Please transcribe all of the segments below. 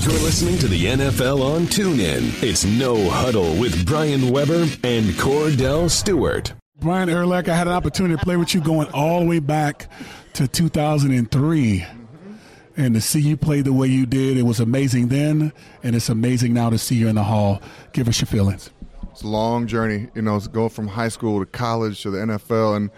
You're listening to the NFL on TuneIn. It's No Huddle with Brian Weber and Kordell Stewart. Brian Urlacher, I had an opportunity to play with you going all the way back to 2003. And to see you play the way you did, it was amazing then, and it's amazing now to see you in the hall. Give us your feelings. It's a long journey, you know, going from high school to college to the NFL. And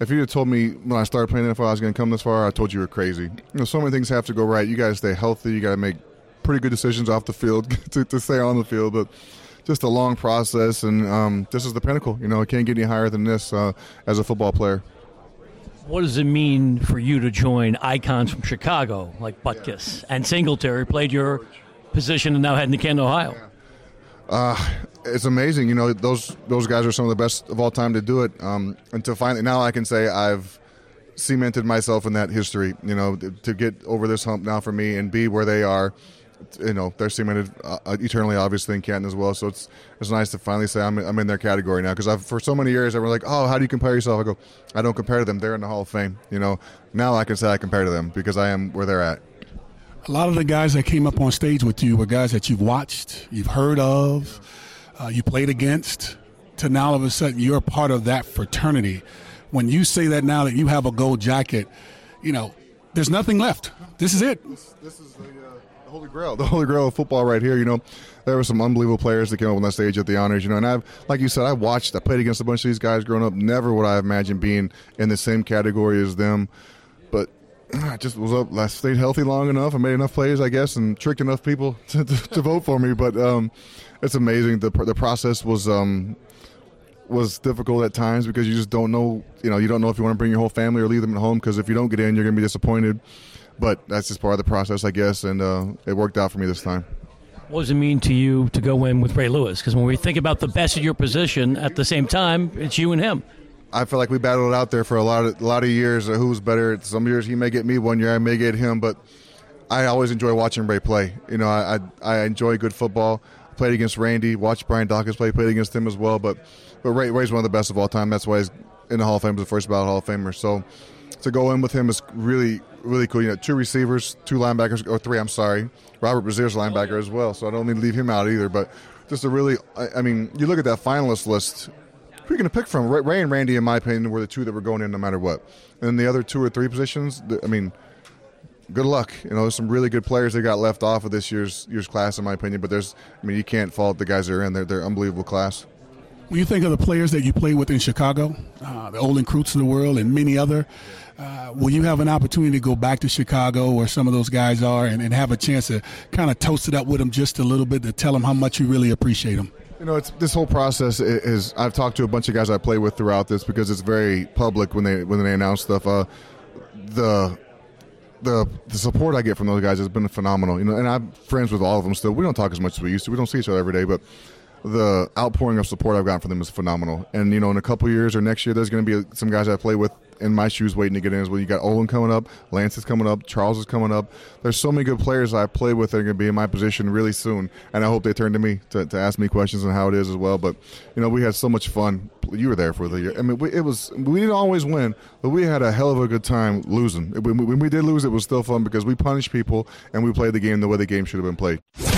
if you had told me when I started playing NFL I was going to come this far, I told you you were crazy. You know, so many things have to go right. You got to stay healthy. You got to make pretty good decisions off the field to, to stay on the field. But just a long process, and um, this is the pinnacle. You know, it can't get any higher than this uh, as a football player. What does it mean for you to join icons from Chicago like Butkus and Singletary played your position and now heading to Canton, Ohio? Uh, it's amazing. You know, those those guys are some of the best of all time to do it. Um, and to finally now, I can say I've cemented myself in that history. You know, to get over this hump now for me and be where they are. You know, they're cemented uh, eternally, obviously in Canton as well. So it's it's nice to finally say I'm I'm in their category now because I've for so many years everyone's like, oh, how do you compare yourself? I go, I don't compare to them. They're in the Hall of Fame. You know, now I can say I compare to them because I am where they're at. A lot of the guys that came up on stage with you were guys that you've watched, you've heard of, uh, you played against. To now all of a sudden you're part of that fraternity. When you say that now that you have a gold jacket, you know, there's nothing left. This is it. This, this is the, uh, the, holy grail, the holy grail of football right here. You know, there were some unbelievable players that came up on that stage at the honors. You know, and I've, like you said, I watched, I played against a bunch of these guys growing up. Never would I imagine being in the same category as them. But I just was up. I stayed healthy long enough. I made enough plays, I guess, and tricked enough people to, to, to vote for me. But um, it's amazing. the The process was um, was difficult at times because you just don't know. You know, you don't know if you want to bring your whole family or leave them at home. Because if you don't get in, you're going to be disappointed. But that's just part of the process, I guess, and uh, it worked out for me this time. What does it mean to you to go in with Ray Lewis? Because when we think about the best of your position, at the same time, it's you and him. I feel like we battled out there for a lot of a lot of years. Uh, who's better? Some years he may get me, one year I may get him. But I always enjoy watching Ray play. You know, I I, I enjoy good football. played against Randy, watched Brian Dawkins play, played against him as well. But but Ray, Ray's one of the best of all time. That's why he's in the Hall of Fame, the first ballot Hall of Famer. So to go in with him is really really cool. You know, two receivers, two linebackers, or three. I'm sorry, Robert Brazile's linebacker as well. So I don't need to leave him out either. But just a really, I, I mean, you look at that finalist list who are you going to pick from? Ray and Randy, in my opinion, were the two that were going in no matter what. And the other two or three positions, I mean, good luck. You know, there's some really good players that got left off of this year's year's class, in my opinion. But there's, I mean, you can't fault the guys that are in there. They're unbelievable class. When you think of the players that you played with in Chicago, uh, the Olin Kreutz of the world, and many other, uh, will you have an opportunity to go back to Chicago, where some of those guys are, and, and have a chance to kind of toast it up with them just a little bit to tell them how much you really appreciate them? You know, it's this whole process is. I've talked to a bunch of guys I play with throughout this because it's very public when they when they announce stuff. Uh, the the the support I get from those guys has been phenomenal. You know, and I'm friends with all of them still. We don't talk as much as we used to. We don't see each other every day, but the outpouring of support I've gotten from them is phenomenal. And you know, in a couple years or next year, there's going to be some guys I play with in my shoes waiting to get in as well. You got Olin coming up, Lance is coming up, Charles is coming up. There's so many good players I play with that are going to be in my position really soon, and I hope they turn to me to, to ask me questions on how it is as well. But you know, we had so much fun. You were there for the year. I mean, we, it was we didn't always win, but we had a hell of a good time losing. When we, when we did lose, it was still fun because we punished people and we played the game the way the game should have been played.